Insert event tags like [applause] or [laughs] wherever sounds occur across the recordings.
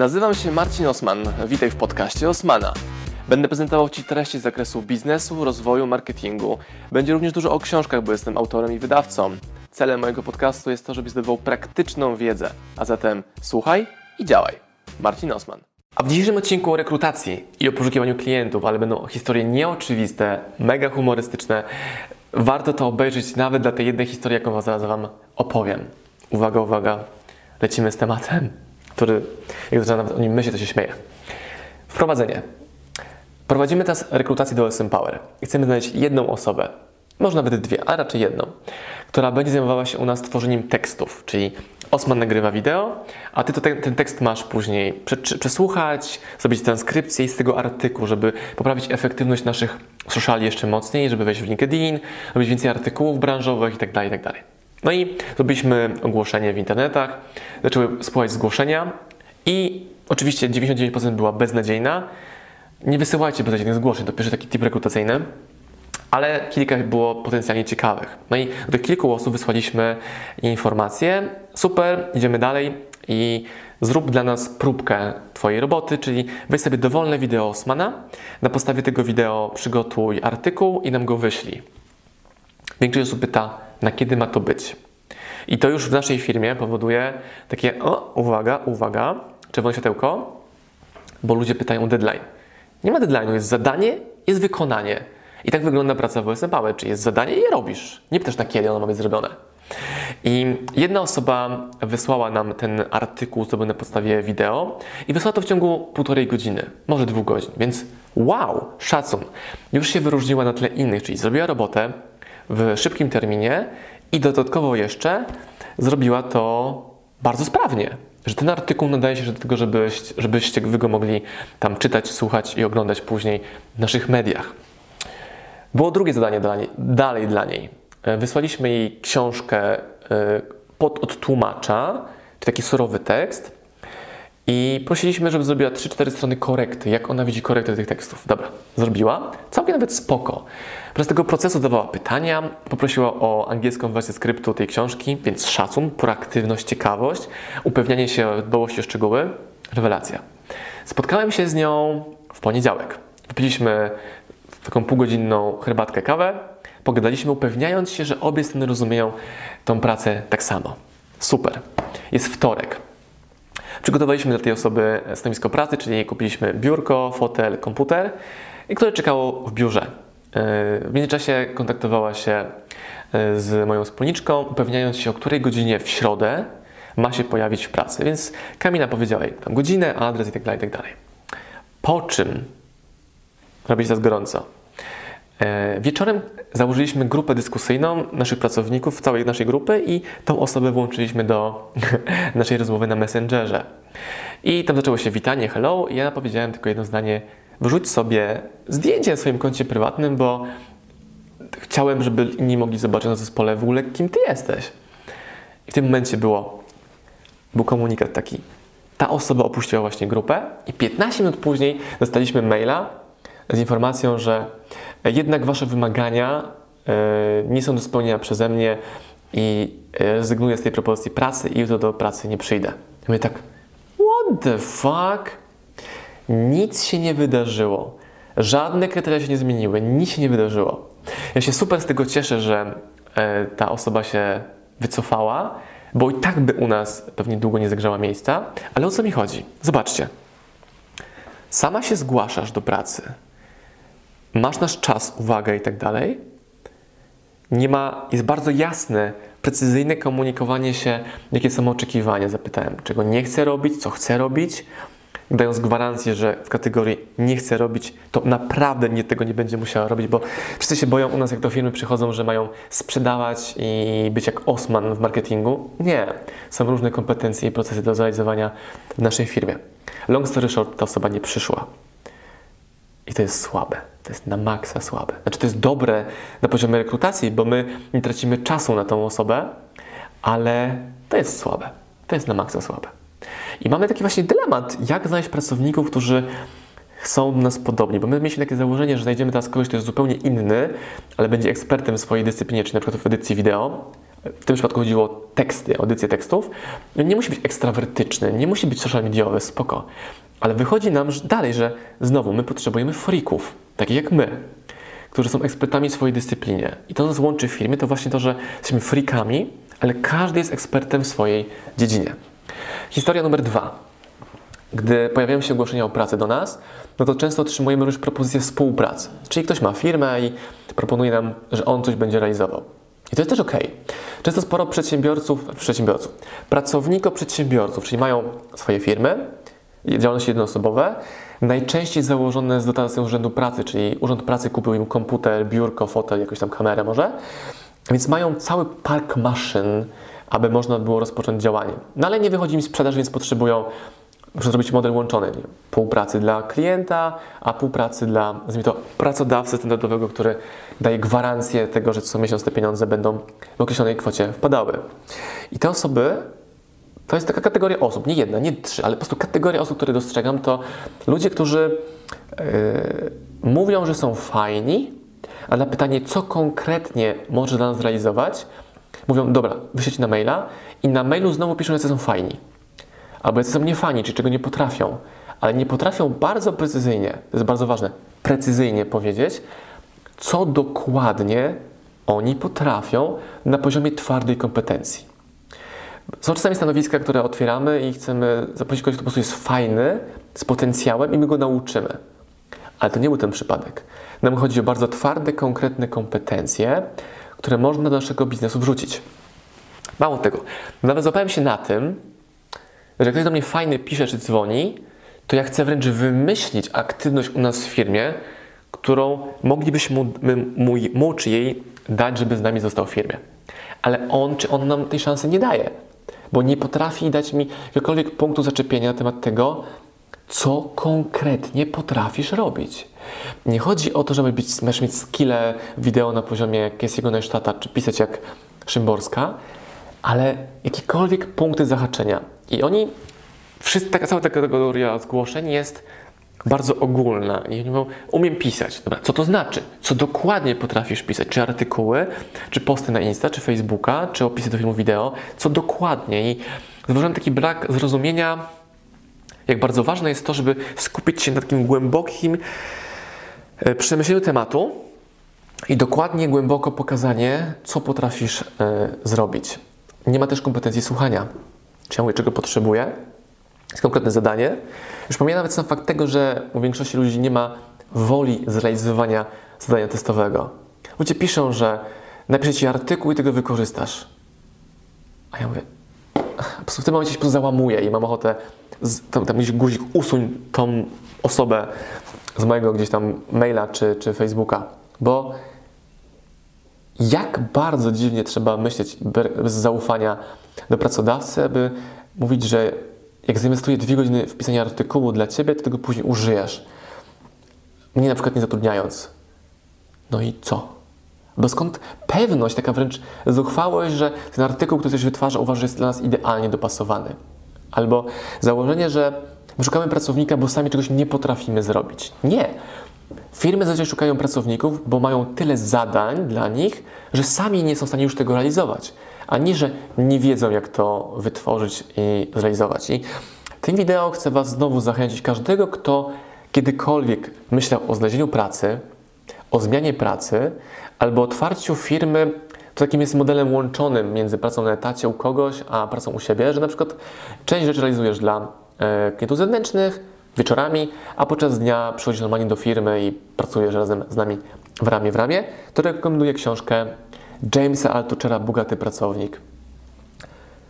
Nazywam się Marcin Osman. Witaj w podcaście Osmana. Będę prezentował Ci treści z zakresu biznesu, rozwoju, marketingu. Będzie również dużo o książkach, bo jestem autorem i wydawcą. Celem mojego podcastu jest to, żebyś zdobywał praktyczną wiedzę. A zatem słuchaj i działaj. Marcin Osman. A w dzisiejszym odcinku o rekrutacji i o poszukiwaniu klientów, ale będą historie nieoczywiste, mega humorystyczne. Warto to obejrzeć nawet dla tej jednej historii, jaką zaraz Wam opowiem. Uwaga, uwaga, lecimy z tematem, który, jak zaczynam nawet o nim myśleć, to się śmieje. Wprowadzenie. Prowadzimy teraz rekrutację do OSM Power i chcemy znaleźć jedną osobę, może nawet dwie, a raczej jedną, która będzie zajmowała się u nas tworzeniem tekstów, czyli Osman nagrywa wideo, a ty to ten, ten tekst masz później przesłuchać, zrobić transkrypcję z tego artykułu, żeby poprawić efektywność naszych sociali jeszcze mocniej, żeby wejść w LinkedIn, robić więcej artykułów branżowych itd. Tak itd. No i zrobiliśmy ogłoszenie w internetach, zaczęły spływać zgłoszenia i oczywiście 99% była beznadziejna. Nie wysyłajcie beznadziejnych zgłoszeń, to pierwszy taki tip rekrutacyjny ale kilka było potencjalnie ciekawych. No i do kilku osób wysłaliśmy informacje. Super, idziemy dalej i zrób dla nas próbkę Twojej roboty, czyli weź sobie dowolne wideo Osmana, na podstawie tego wideo przygotuj artykuł i nam go wyślij. Większość osób pyta, na kiedy ma to być. I to już w naszej firmie powoduje takie, o, uwaga, uwaga, czerwone światełko, bo ludzie pytają o deadline. Nie ma deadline'u, jest zadanie, jest wykonanie. I tak wygląda praca w OSM Power, czyli jest zadanie i je robisz. Nie pytasz na kiedy ono ma być zrobione. I jedna osoba wysłała nam ten artykuł zrobiony na podstawie wideo i wysłała to w ciągu półtorej godziny, może dwóch godzin, więc wow, szacun. Już się wyróżniła na tle innych, czyli zrobiła robotę w szybkim terminie i dodatkowo jeszcze zrobiła to bardzo sprawnie. Że ten artykuł nadaje się do tego, żebyś, żebyście wy go mogli tam czytać, słuchać i oglądać później w naszych mediach. Było drugie zadanie dalej dla niej. E, wysłaliśmy jej książkę e, pod od tłumacza, czy taki surowy tekst. I prosiliśmy, żeby zrobiła 3-4 strony korekty, jak ona widzi korekty tych tekstów. Dobra, zrobiła. Całkiem nawet spoko. Przez tego procesu dawała pytania, poprosiła o angielską wersję skryptu tej książki, więc szacun, proaktywność, ciekawość, upewnianie się dbałości o szczegóły, rewelacja. Spotkałem się z nią w poniedziałek. Wypiliśmy taką półgodzinną herbatkę, kawę, pogadaliśmy, upewniając się, że obie strony rozumieją tą pracę tak samo. Super. Jest wtorek. Przygotowaliśmy dla tej osoby stanowisko pracy, czyli kupiliśmy biurko, fotel, komputer, które czekało w biurze. W międzyczasie kontaktowała się e, z moją wspólniczką, upewniając się, o której godzinie w środę ma się pojawić w pracy. Więc Kamila powiedziała jej tam godzinę, adres itd. Tak itd. Tak po czym robi się teraz gorąco. E, wieczorem założyliśmy grupę dyskusyjną naszych pracowników, całej naszej grupy i tą osobę włączyliśmy do [laughs] naszej rozmowy na Messengerze. I tam zaczęło się witanie, hello i ja powiedziałem tylko jedno zdanie, wrzuć sobie zdjęcie na swoim koncie prywatnym, bo chciałem, żeby inni mogli zobaczyć na zespole w ogóle, kim ty jesteś. I w tym momencie było, był komunikat taki, ta osoba opuściła właśnie grupę i 15 minut później dostaliśmy maila z informacją, że jednak Wasze wymagania e, nie są do spełnienia przeze mnie i e, rezygnuję z tej propozycji pracy i jutro do pracy nie przyjdę. I my tak, what the fuck? Nic się nie wydarzyło. Żadne kryteria się nie zmieniły, nic się nie wydarzyło. Ja się super z tego cieszę, że e, ta osoba się wycofała, bo i tak by u nas pewnie długo nie zagrzała miejsca. Ale o co mi chodzi? Zobaczcie. Sama się zgłaszasz do pracy, masz nasz czas, uwagę i tak dalej. Nie ma, jest bardzo jasne, precyzyjne komunikowanie się, jakie są oczekiwania. Zapytałem, czego nie chcę robić, co chcę robić, dając gwarancję, że w kategorii nie chcę robić, to naprawdę nie, tego nie będzie musiała robić, bo wszyscy się boją u nas, jak do firmy przychodzą, że mają sprzedawać i być jak Osman w marketingu. Nie. Są różne kompetencje i procesy do zrealizowania w naszej firmie. Long story short, ta osoba nie przyszła. I to jest słabe. To jest na maksa słabe. Znaczy, to jest dobre na poziomie rekrutacji, bo my nie tracimy czasu na tą osobę, ale to jest słabe. To jest na maksa słabe. I mamy taki właśnie dylemat, jak znaleźć pracowników, którzy są do nas podobni, bo my mieliśmy takie założenie, że znajdziemy teraz kogoś, kto jest zupełnie inny, ale będzie ekspertem w swojej dyscyplinie, czy na przykład w edycji wideo, w tym przypadku chodziło o teksty, audycję tekstów, nie musi być ekstrawertyczny, nie musi być social mediowy, spoko. Ale wychodzi nam dalej, że znowu my potrzebujemy freaków, takich jak my, którzy są ekspertami w swojej dyscyplinie. I to nas łączy w firmie, to właśnie to, że jesteśmy freakami, ale każdy jest ekspertem w swojej dziedzinie. Historia numer dwa. Gdy pojawiają się ogłoszenia o pracę do nas, no to często otrzymujemy już propozycję współpracy. Czyli ktoś ma firmę i proponuje nam, że on coś będzie realizował. I to jest też ok. Często sporo przedsiębiorców, przedsiębiorców, pracowników przedsiębiorców, czyli mają swoje firmy, działalności jednoosobowe, najczęściej założone z dotacją Urzędu Pracy, czyli Urząd Pracy kupił im komputer, biurko, fotel, jakąś tam kamerę może, więc mają cały park maszyn, aby można było rozpocząć działanie. No ale nie wychodzi im sprzedaż, więc potrzebują muszę zrobić model łączony. Pół pracy dla klienta, a pół pracy dla, to, pracodawcy standardowego, który daje gwarancję tego, że co miesiąc te pieniądze będą w określonej kwocie wpadały. I te osoby, to jest taka kategoria osób, nie jedna, nie trzy, ale po prostu kategoria osób, które dostrzegam, to ludzie, którzy yy, mówią, że są fajni, a na pytanie, co konkretnie może dla nas zrealizować, mówią, dobra, wyślijcie na maila i na mailu znowu piszą, że są fajni albo jacy są niefani, czy czego nie potrafią, ale nie potrafią bardzo precyzyjnie, to jest bardzo ważne, precyzyjnie powiedzieć, co dokładnie oni potrafią na poziomie twardej kompetencji. Są czasami stanowiska, które otwieramy i chcemy zaprosić kogoś, kto po prostu jest fajny, z potencjałem i my go nauczymy. Ale to nie był ten przypadek. Nam chodzi o bardzo twarde, konkretne kompetencje, które można do naszego biznesu wrzucić. Mało tego, nawet złapałem się na tym, że ktoś do mnie fajny pisze czy dzwoni, to ja chcę wręcz wymyślić aktywność u nas w firmie, którą moglibyśmy mu, mu, mu czy jej dać, żeby z nami został w firmie. Ale on czy on nam tej szansy nie daje, bo nie potrafi dać mi jakiegokolwiek punktu zaczepienia na temat tego, co konkretnie potrafisz robić. Nie chodzi o to, żeby być, masz mieć skille wideo na poziomie jak jest jego czy pisać jak Szymborska, ale jakiekolwiek punkty zahaczenia. I oni, wszyscy, taka cała ta kategoria zgłoszeń jest bardzo ogólna. I oni mówią, umiem pisać. Dobra, co to znaczy? Co dokładnie potrafisz pisać? Czy artykuły, czy posty na Insta, czy Facebooka, czy opisy do filmu wideo? Co dokładnie? I zauważyłem taki brak zrozumienia, jak bardzo ważne jest to, żeby skupić się na takim głębokim e, przemyśleniu tematu i dokładnie, głęboko pokazanie, co potrafisz y, zrobić. Nie ma też kompetencji słuchania. Czy ja mówię, czego potrzebuję? Jest konkretne zadanie. Już pomijam nawet sam fakt tego, że u większości ludzi nie ma woli zrealizowania zadania testowego. Ludzie piszą, że napiszę Ci artykuł i tego wykorzystasz. A ja mówię, po prostu w tym momencie się załamuję i mam ochotę z, tam, tam gdzieś guzik usuń tą osobę z mojego gdzieś tam maila czy, czy Facebooka, bo jak bardzo dziwnie trzeba myśleć bez zaufania do pracodawcy, aby mówić, że jak zainwestuję dwie godziny w pisanie artykułu dla Ciebie, to tego później użyjesz. Mnie na przykład nie zatrudniając. No i co? Bo skąd pewność, taka wręcz zuchwałość, że ten artykuł, który coś wytwarza, uważa, że jest dla nas idealnie dopasowany. Albo założenie, że szukamy pracownika, bo sami czegoś nie potrafimy zrobić. Nie. Firmy zazwyczaj szukają pracowników, bo mają tyle zadań dla nich, że sami nie są w stanie już tego realizować, ani że nie wiedzą, jak to wytworzyć i zrealizować. I tym wideo chcę Was znowu zachęcić każdego, kto kiedykolwiek myślał o znalezieniu pracy, o zmianie pracy albo otwarciu firmy, to takim jest modelem łączonym między pracą na etacie u kogoś, a pracą u siebie, że na przykład część rzeczy realizujesz dla e, klientów zewnętrznych, wieczorami, a podczas dnia przychodzisz normalnie do firmy i pracujesz razem z nami w ramię w ramię, to rekomenduję książkę Jamesa Altuchera Bogaty Pracownik.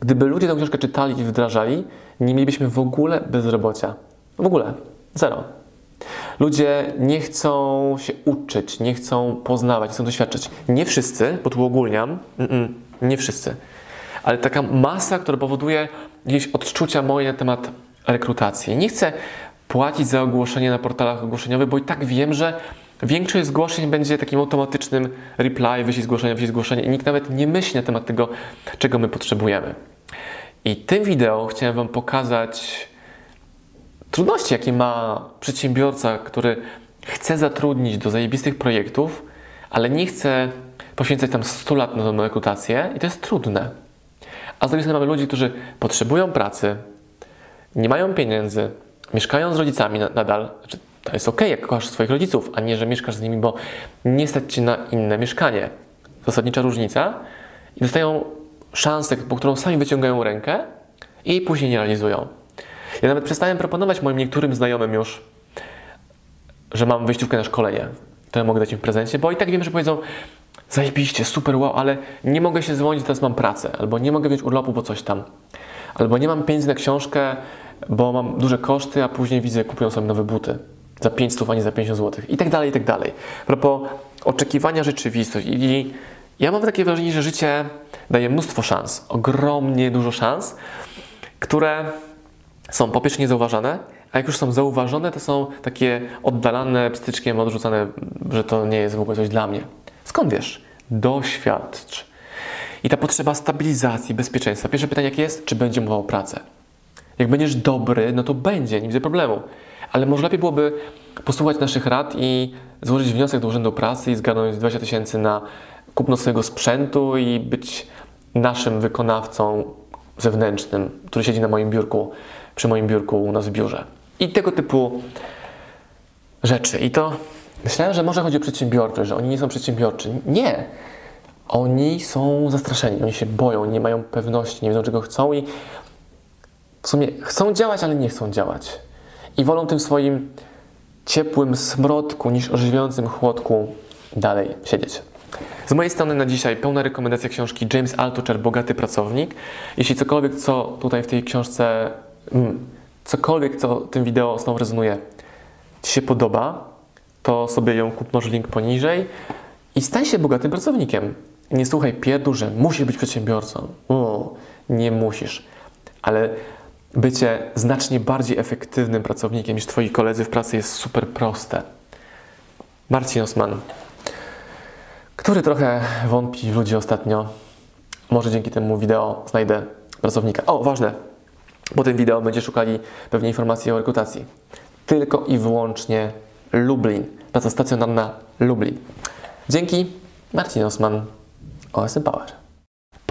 Gdyby ludzie tę książkę czytali i wdrażali, nie mielibyśmy w ogóle bezrobocia. W ogóle. Zero. Ludzie nie chcą się uczyć, nie chcą poznawać, nie chcą doświadczać. Nie wszyscy, bo tu ogólniam, mm -mm, nie wszyscy. Ale taka masa, która powoduje jakieś odczucia moje na temat rekrutacji. Nie chcę płacić za ogłoszenie na portalach ogłoszeniowych, bo i tak wiem, że większość zgłoszeń będzie takim automatycznym reply, wyślij zgłoszenie, wyślij zgłoszenie i nikt nawet nie myśli na temat tego, czego my potrzebujemy. I tym wideo chciałem Wam pokazać trudności, jakie ma przedsiębiorca, który chce zatrudnić do zajebistych projektów, ale nie chce poświęcać tam 100 lat na tą rekrutację i to jest trudne. A z drugiej strony mamy ludzi, którzy potrzebują pracy, nie mają pieniędzy, mieszkają z rodzicami nadal. Znaczy, to jest ok, jak kochasz swoich rodziców, a nie, że mieszkasz z nimi, bo nie stać cię na inne mieszkanie. Zasadnicza różnica. I dostają szansę, po którą sami wyciągają rękę i później nie realizują. Ja nawet przestałem proponować moim niektórym znajomym już, że mam wyjściówkę na szkolenie, które mogę dać im w prezencie, bo i tak wiem, że powiedzą, zajebiście, super, wow, ale nie mogę się dzwonić, teraz mam pracę, albo nie mogę wziąć urlopu, bo coś tam, albo nie mam pieniędzy na książkę, bo mam duże koszty, a później widzę, kupują sobie nowe buty za 500, a nie za 50 zł i tak dalej, i tak dalej. Propos oczekiwania rzeczywistość i ja mam takie wrażenie, że życie daje mnóstwo szans, ogromnie dużo szans, które są po pierwsze niezauważane, a jak już są zauważone, to są takie oddalane pstyczkiem, odrzucane, że to nie jest w ogóle coś dla mnie. Skąd wiesz? Doświadcz. I ta potrzeba stabilizacji, bezpieczeństwa. Pierwsze pytanie, jakie jest? Czy będzie mowa o pracę? Jak będziesz dobry, no to będzie, nie widzę problemu. Ale może lepiej byłoby posłuchać naszych rad i złożyć wniosek do Urzędu Pracy i zgarnąć 20 tysięcy na kupno swojego sprzętu i być naszym wykonawcą zewnętrznym, który siedzi na moim biurku, przy moim biurku u nas w biurze. I tego typu rzeczy. I to myślałem, że może chodzi o przedsiębiorczość, że oni nie są przedsiębiorczy. Nie. Oni są zastraszeni, oni się boją, nie mają pewności, nie wiedzą czego chcą i w sumie chcą działać, ale nie chcą działać. I wolą tym swoim ciepłym smrodku niż ożywiającym chłodku dalej siedzieć. Z mojej strony na dzisiaj pełna rekomendacja książki James Altucher, Bogaty Pracownik. Jeśli cokolwiek, co tutaj w tej książce, mm, cokolwiek, co tym wideo znowu rezonuje, Ci się podoba, to sobie ją kup, może link poniżej i stań się bogatym pracownikiem. Nie słuchaj pierdu, że musisz być przedsiębiorcą. O, nie musisz. Ale bycie znacznie bardziej efektywnym pracownikiem niż Twoi koledzy w pracy jest super proste. Marcin Osman, który trochę wątpi w ludzi ostatnio. Może dzięki temu wideo znajdę pracownika. O, ważne, po tym wideo będzie szukali pewnie informacji o rekrutacji. Tylko i wyłącznie Lublin. Praca stacjonarna Lublin. Dzięki. Marcin Osman, OSM Power.